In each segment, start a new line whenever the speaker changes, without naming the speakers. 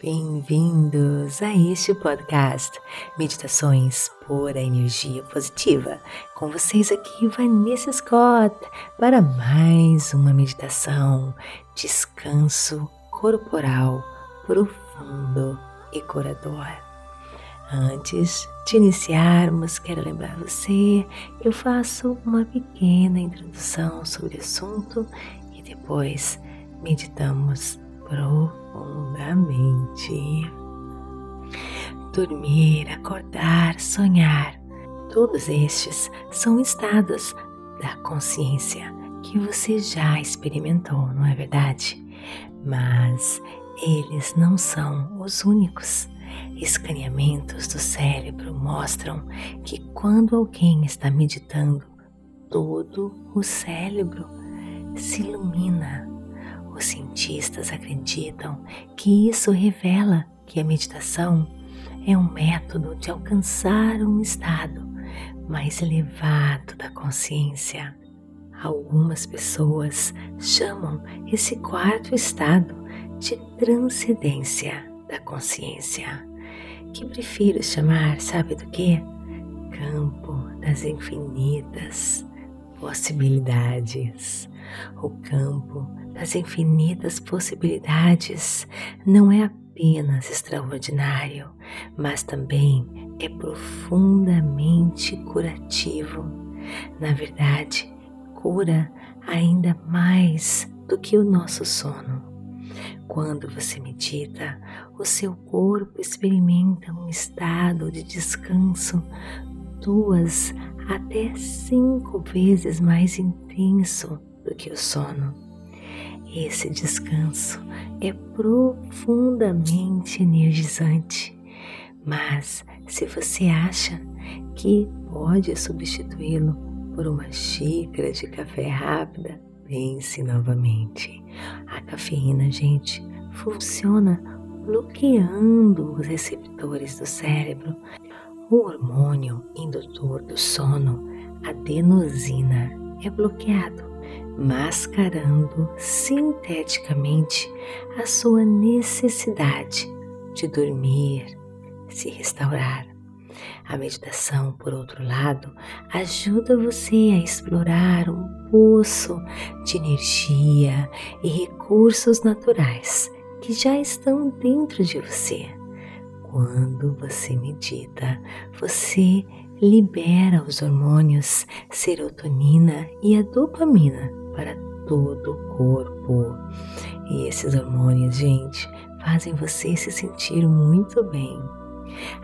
Bem-vindos a este podcast Meditações por a Energia Positiva. Com vocês aqui, Vanessa Scott, para mais uma meditação, descanso corporal profundo e curador. Antes de iniciarmos, quero lembrar você, eu faço uma pequena introdução sobre o assunto e depois meditamos profundamente. Dormir, acordar, sonhar, todos estes são estados da consciência que você já experimentou, não é verdade? Mas eles não são os únicos. Escaneamentos do cérebro mostram que quando alguém está meditando, todo o cérebro se ilumina os cientistas acreditam que isso revela que a meditação é um método de alcançar um estado mais elevado da consciência. Algumas pessoas chamam esse quarto estado de transcendência da consciência, que prefiro chamar, sabe do que? Campo das infinitas possibilidades, o campo das infinitas possibilidades não é apenas extraordinário, mas também é profundamente curativo. Na verdade, cura ainda mais do que o nosso sono. Quando você medita, o seu corpo experimenta um estado de descanso duas até cinco vezes mais intenso do que o sono. Esse descanso é profundamente energizante, mas se você acha que pode substituí-lo por uma xícara de café rápida, pense novamente. A cafeína, gente, funciona bloqueando os receptores do cérebro. O hormônio indutor do sono, adenosina, é bloqueado mascarando sinteticamente a sua necessidade de dormir, se restaurar. A meditação, por outro lado, ajuda você a explorar um poço de energia e recursos naturais que já estão dentro de você. Quando você medita, você libera os hormônios serotonina e a dopamina para todo o corpo. E esses hormônios, gente, fazem você se sentir muito bem.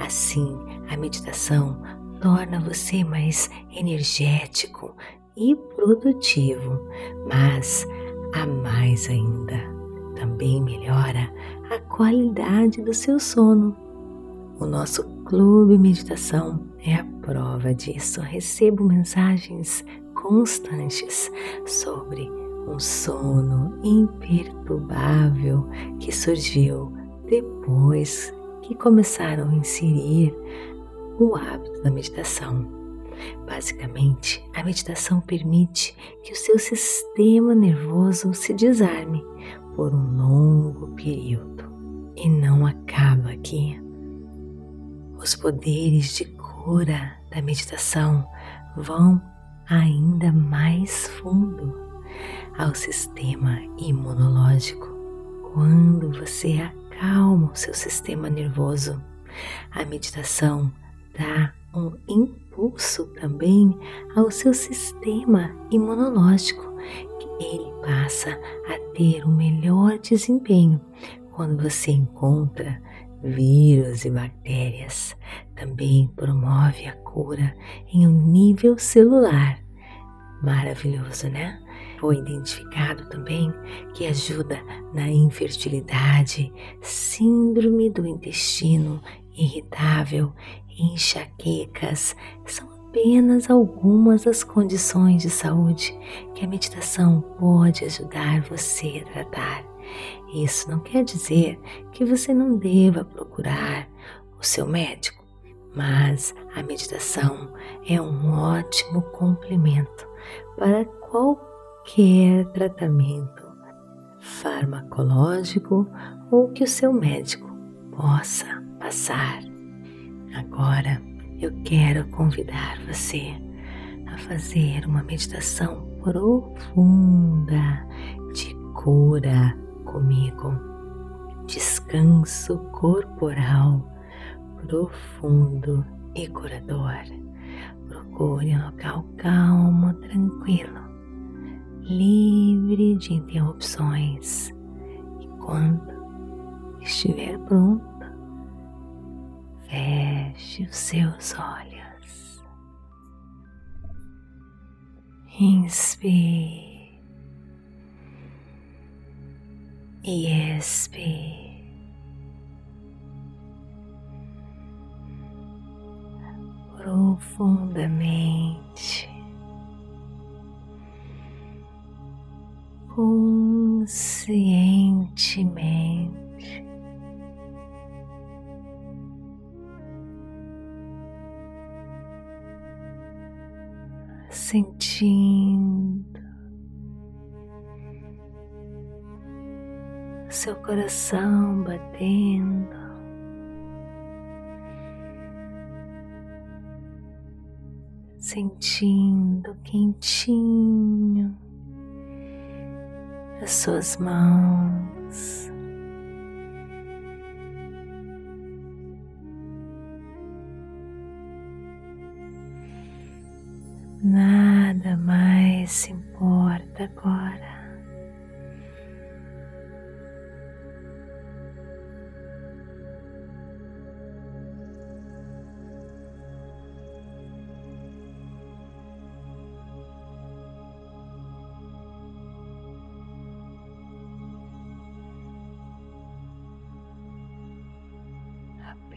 Assim, a meditação torna você mais energético e produtivo, mas a mais ainda, também melhora a qualidade do seu sono. O nosso Clube Meditação é a prova disso. Recebo mensagens constantes sobre um sono imperturbável que surgiu depois que começaram a inserir o hábito da meditação. Basicamente, a meditação permite que o seu sistema nervoso se desarme por um longo período e não acaba aqui. Os poderes de da meditação vão ainda mais fundo ao sistema imunológico. Quando você acalma o seu sistema nervoso, a meditação dá um impulso também ao seu sistema imunológico, que ele passa a ter um melhor desempenho quando você encontra vírus e bactérias. Também promove a cura em um nível celular Maravilhoso, né? Foi identificado também que ajuda na infertilidade, síndrome do intestino irritável, enxaquecas. São apenas algumas das condições de saúde que a meditação pode ajudar você a tratar. Isso não quer dizer que você não deva procurar o seu médico, mas a meditação é um ótimo complemento para qualquer tratamento farmacológico ou que o seu médico possa passar. Agora eu quero convidar você a fazer uma meditação profunda de cura comigo. Descanso corporal profundo e curador. Procure um local calmo, tranquilo, livre de interrupções. E quando estiver pronto, feche os seus olhos. Inspire e expire. profundamente, conscientemente. Sentindo seu coração batendo. sentindo quentinho as suas mãos.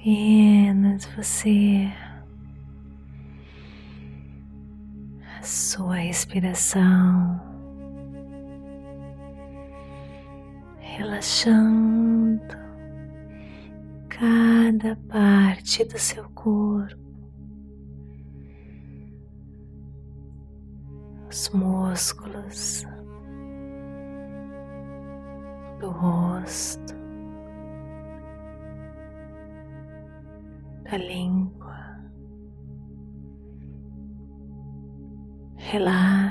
Apenas você, a sua respiração, relaxando cada parte do seu corpo, os músculos do rosto. Da língua. Relaxe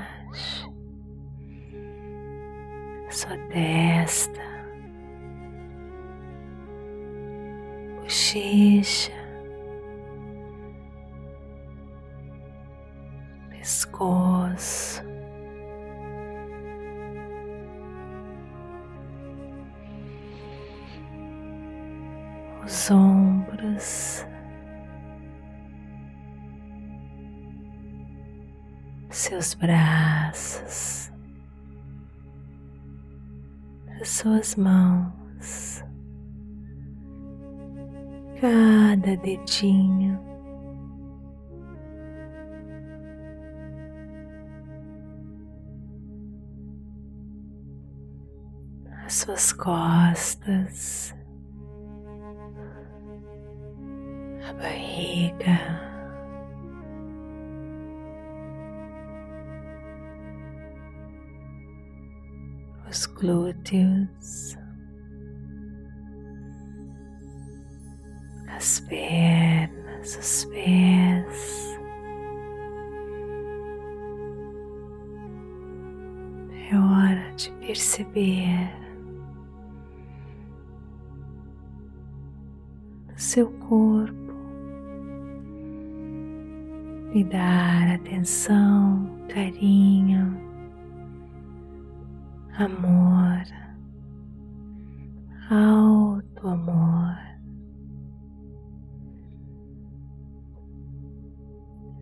as suas mãos, cada dedinho. As suas costas, a barriga. Glúteos, as pernas, os pés. É hora de perceber o seu corpo e dar atenção, carinho amor, alto amor.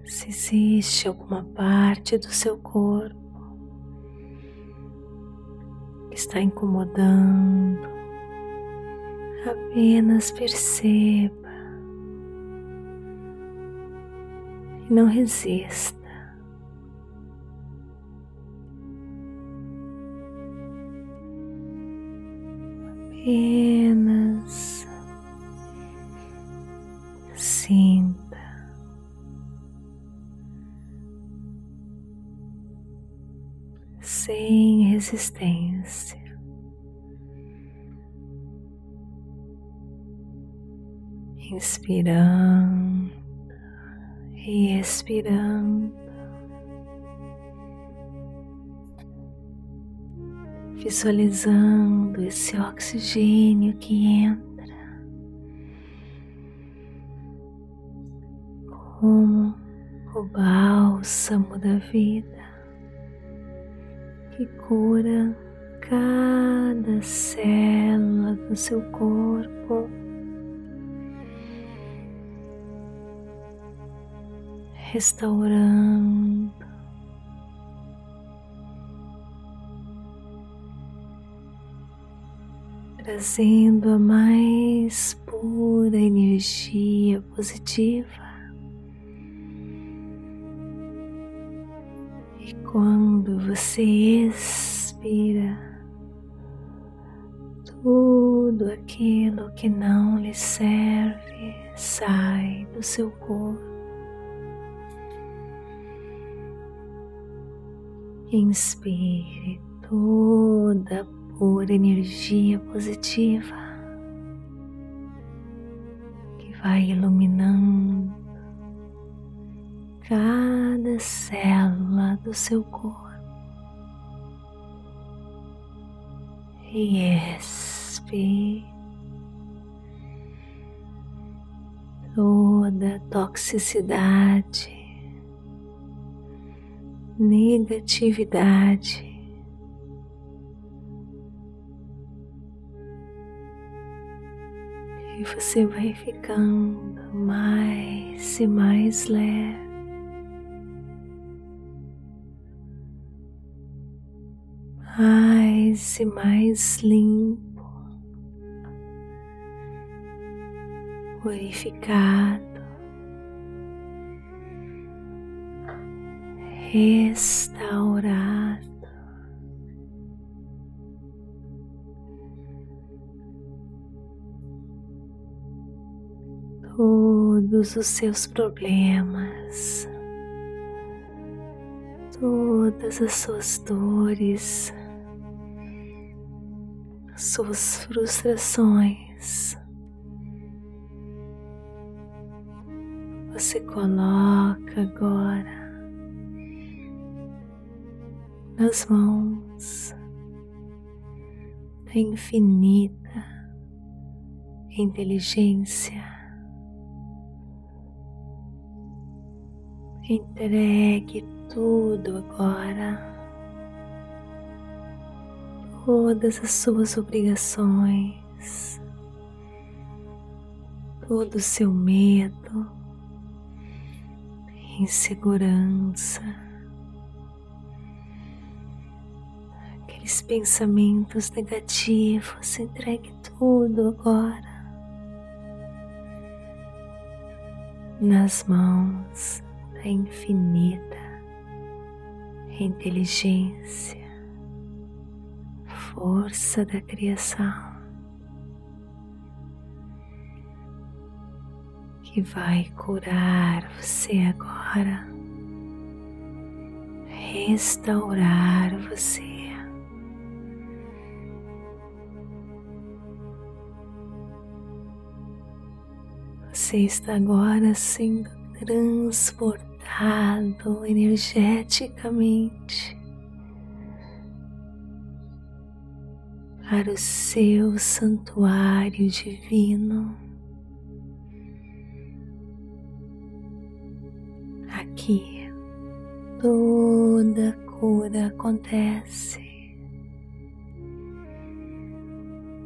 Se existe alguma parte do seu corpo que está incomodando, apenas perceba e não resista. Apenas sinta sem resistência. inspirando e expirando. Visualizando esse oxigênio que entra como o bálsamo da vida que cura cada célula do seu corpo. Restaurando, trazendo a mais pura energia positiva. E quando você expira, tudo aquilo que não lhe serve sai do seu corpo. Inspire toda a pura energia positiva que vai iluminando cada célula do seu corpo. E expire toda toxicidade, negatividade. E você vai ficando mais e mais leve. mais e mais limpo, purificado, restaurado. Todos os seus problemas, todas as suas dores, suas frustrações. Você coloca agora nas mãos da infinita inteligência. Entregue tudo agora. Todas as suas obrigações, todo o seu medo, insegurança, aqueles pensamentos negativos, entregue tudo agora. Nas mãos da infinita inteligência força da criação que vai curar você agora, restaurar você. Você está agora sendo transportado energeticamente para o seu santuário divino. Aqui toda cura acontece.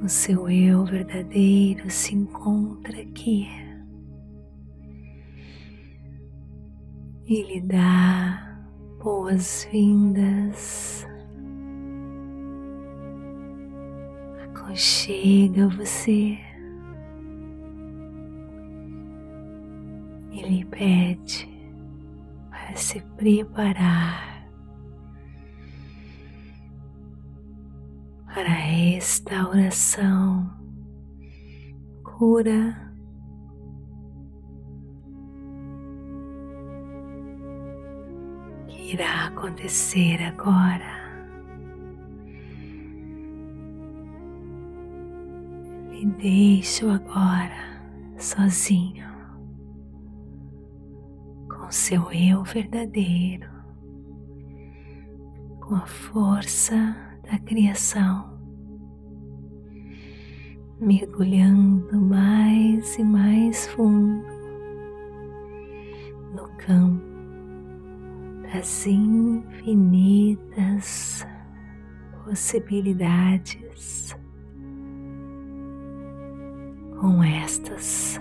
O seu eu verdadeiro se encontra aqui e lhe dá boas-vindas. aconchega você e lhe pede para se preparar para a restauração, cura. Irá acontecer agora. e deixo agora sozinho, com seu eu verdadeiro, com a força da criação, mergulhando mais e mais fundo no campo das infinitas possibilidades com estas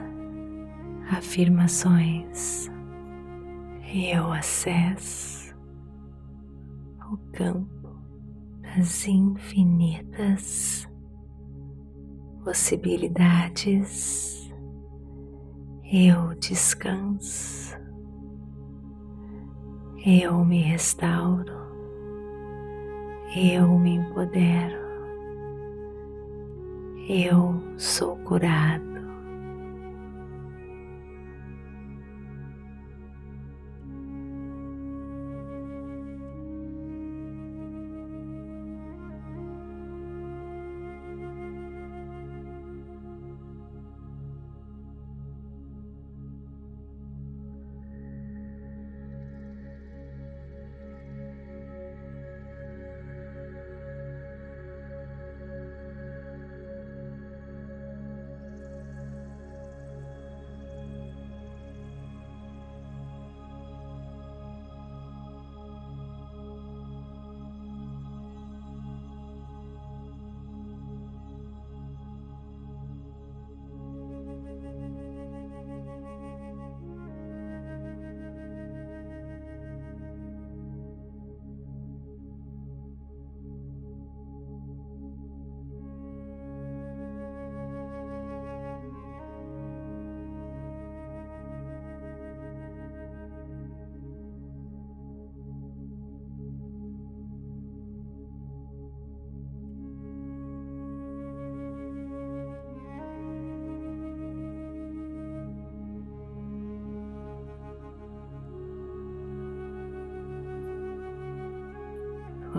afirmações. Eu acesso o campo das infinitas possibilidades. Eu descanso. Eu me restauro. Eu me empodero. Eu sou curado.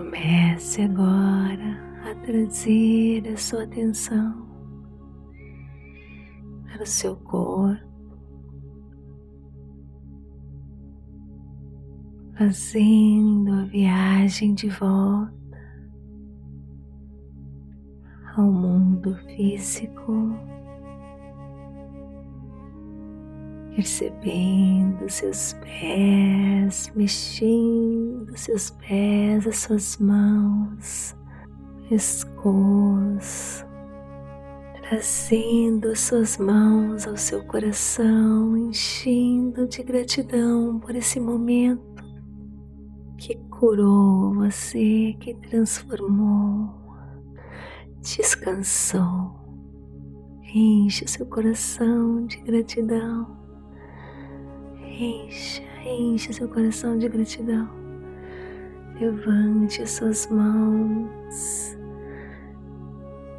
Comece agora a trazer a sua atenção para o seu corpo, fazendo a viagem de volta ao mundo físico. Percebendo seus pés, mexendo seus pés, as suas mãos, pescoço, trazendo as suas mãos ao seu coração, enchendo de gratidão por esse momento que curou você, que transformou, descansou. Enche o seu coração de gratidão Encha, enche seu coração de gratidão. Levante as suas mãos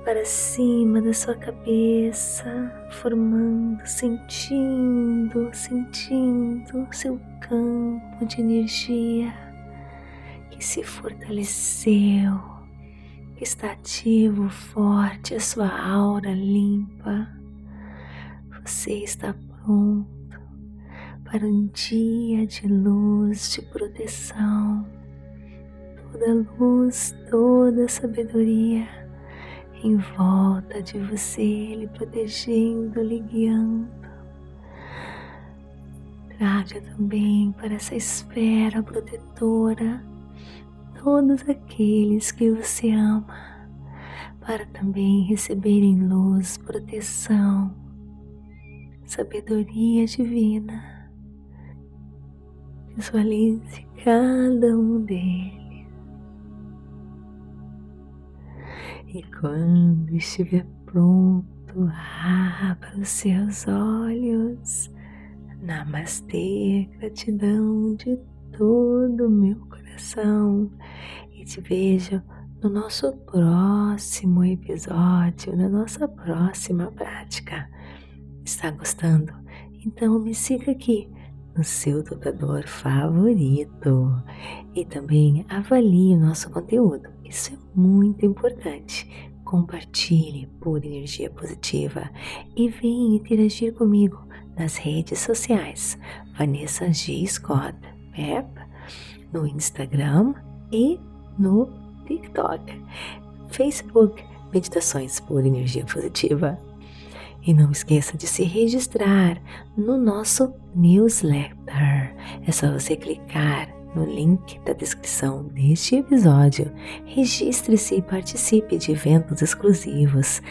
para cima da sua cabeça, formando, sentindo, sentindo seu campo de energia que se fortaleceu, que está ativo, forte, a sua aura limpa. Você está pronto para um dia de luz, de proteção, toda luz, toda sabedoria em volta de você, lhe protegendo, lhe guiando. Traga também para essa esfera protetora todos aqueles que você ama, para também receberem luz, proteção, sabedoria divina Visualize cada um deles. E quando estiver pronto, abra os seus olhos. Namastê, gratidão de todo o meu coração. E te vejo no nosso próximo episódio, na nossa próxima prática. Está gostando? Então me siga aqui no seu tocador favorito e também avalie o nosso conteúdo. Isso é muito importante. compartilhe por energia positiva e venha interagir comigo nas redes sociais Vanessa G. Scott Pep, no Instagram e no TikTok, Facebook Meditações por Energia Positiva. E não esqueça de se registrar no nosso newsletter. É só você clicar no link da descrição deste episódio. Registre-se e participe de eventos exclusivos,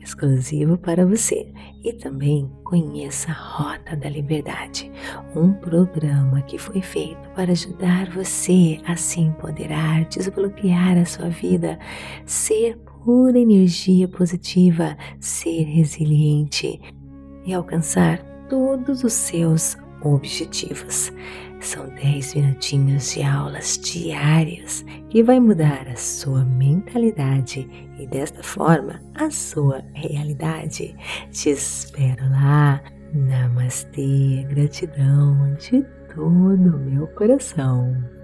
exclusivo para você. E também conheça a Rota da Liberdade, um programa que foi feito para ajudar você a se empoderar, desbloquear a sua vida, ser pura energia positiva, ser resiliente e alcançar todos os seus objetivos. São 10 minutinhos de aulas diárias que vai mudar a sua mentalidade e desta forma a sua realidade. Te espero lá. Namastê, gratidão de todo o meu coração.